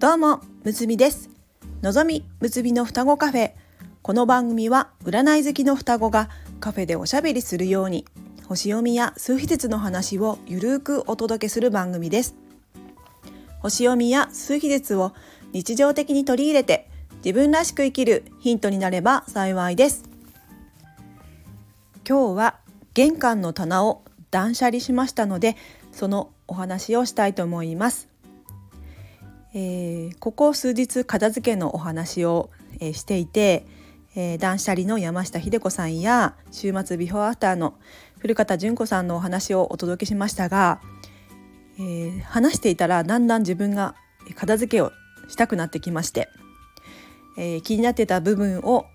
どうもむつみです。のぞみむつみの双子カフェ。この番組は占い好きの双子がカフェでおしゃべりするように星読みや数秘術の話をゆるーくお届けする番組です。星読みや数秘術を日常的に取り入れて自分らしく生きるヒントになれば幸いです。今日は玄関の棚を断捨離しましたのでそのお話をしたいと思います、えー、ここ数日片付けのお話を、えー、していて、えー、断捨離の山下秀子さんや週末ビフォーアフターの古方純子さんのお話をお届けしましたが、えー、話していたらだんだん自分が片付けをしたくなってきまして、えー、気になってた部分を、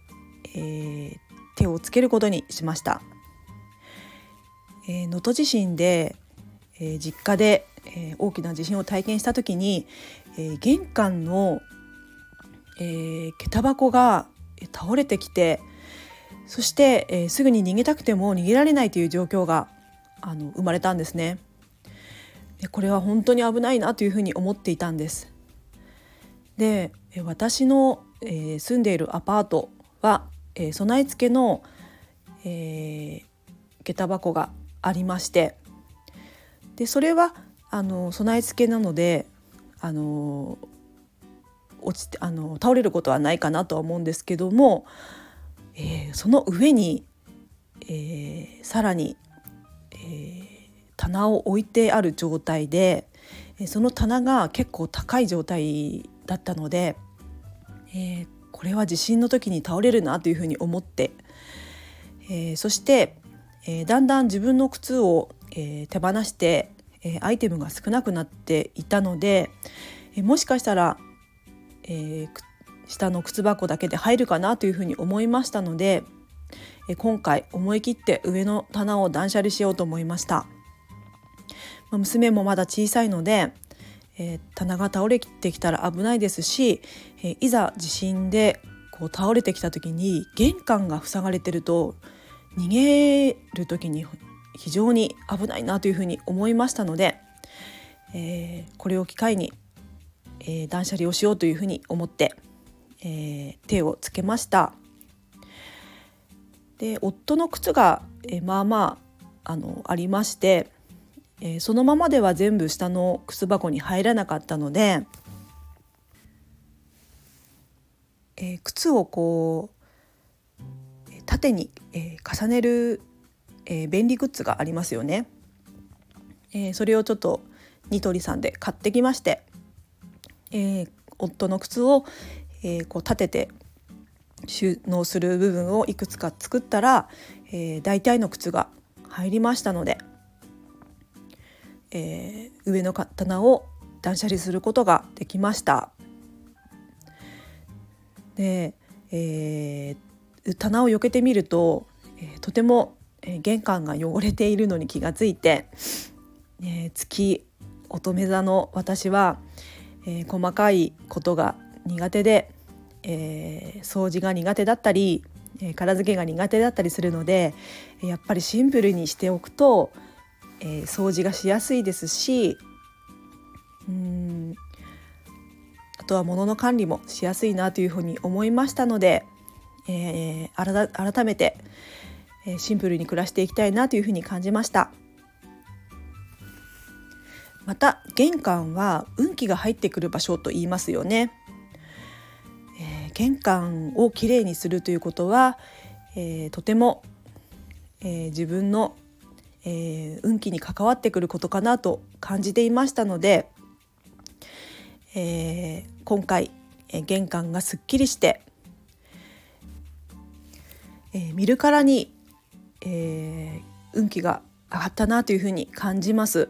えー、手をつけることにしました。能登、地震で、えー、実家で、えー、大きな地震を体験した時に、えー、玄関の、えー、下駄箱が倒れてきてそして、え、すぐに逃げたくても逃げられないという状況があの生まれたんですね。でこれは本当に危ないなというふうに思っていたんです。で私の、え、住んでいるアパートは、え、備え付けの、えー、下駄箱がありましてでそれはあの備え付けなのであの落ちてあの倒れることはないかなとは思うんですけども、えー、その上に、えー、さらに、えー、棚を置いてある状態でその棚が結構高い状態だったので、えー、これは地震の時に倒れるなというふうに思って、えー、そしてえー、だんだん自分の靴を、えー、手放して、えー、アイテムが少なくなっていたので、えもしかしたら、え下の靴箱だけで入るかなというふうに思いましたので、え今回思い切って上の棚を断捨離しようと思いました。まあ、娘もまだ小さいので、え棚が倒れてきたら危ないですし、えいざ地震でこう倒れてきた時に玄関が塞がれてると逃げる時に非常に危ないなというふうに思いましたので、えー、これを機会に、えー、断捨離をしようというふうに思って、えー、手をつけました。で夫の靴が、えまあまああのありまして、えそのままでは全部下の靴箱に入らなかったので、え靴をこう縦に、えー、重ねる、えー、便利グッズがありますよね。えー、それをちょっとニトリさんで買ってきまして、えー、夫の靴を、え、こう立てて収納する部分をいくつか作ったら、え、大体の靴が入りましたので、え、上の棚を断捨離することができました。で、えー、棚を避けてみると、えー、とても、えー、玄関が汚れているのに気がついて、えー、月乙女座の私は、えー、細かいことが苦手で、え、掃除が苦手だったり、え、片付けが苦手だったりするのでやっぱりシンプルにしておくと、え、掃除がしやすいですしうんあとは物の管理もしやすいなというふうに思いましたので、えー、改めて、えシンプルに暮らしていきたいなというふうに感じました。また玄関は運気が入ってくる場所と言いますよね、えー、玄関をきれいにするということは、えー、とても、えー、自分の、え運気に関わってくることかなと感じていましたので、え今回、え玄関がすっきりしてえー、見るからに、えー、運気が上がったなというふうに感じます。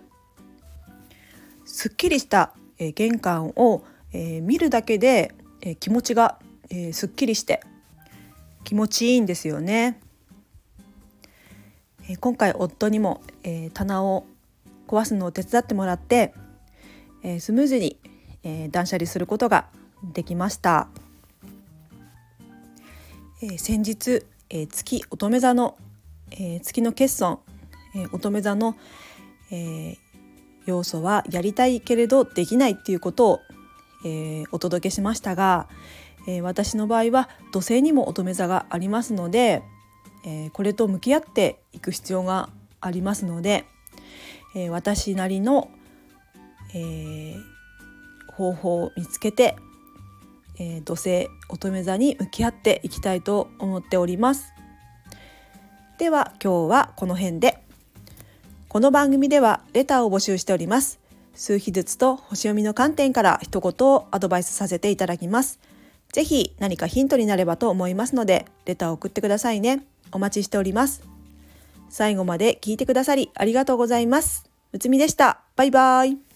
すっきりした、えー、玄関を、えー、見るだけで、えー、気持ちが、えー、すっきりして気持ちいいんですよね。えー、今回夫にも、えー、棚を壊すのを手伝ってもらって、えー、スムーズに、えー、断捨離することができました。えー、先日えー、月乙女座の、えー、月の欠損、えー、乙女座の、えー、要素はやりたいけれどできないっていうことを、え、お届けしましたが、え、私の場合は土星にも乙女座がありますので、え、これと向き合っていく必要がありますので、え私なりの、え方法を見つけて、え土星乙女座に向き合っていきたいと思っております。では今日はこの辺で。この番組ではレターを募集しております。数秘術と星読みの観点から一言をアドバイスさせていただきます。ぜひ何かヒントになればと思いますので、レターを送ってくださいね。お待ちしております。最後まで聞いてくださりありがとうございます。むつみでした。バイバイ。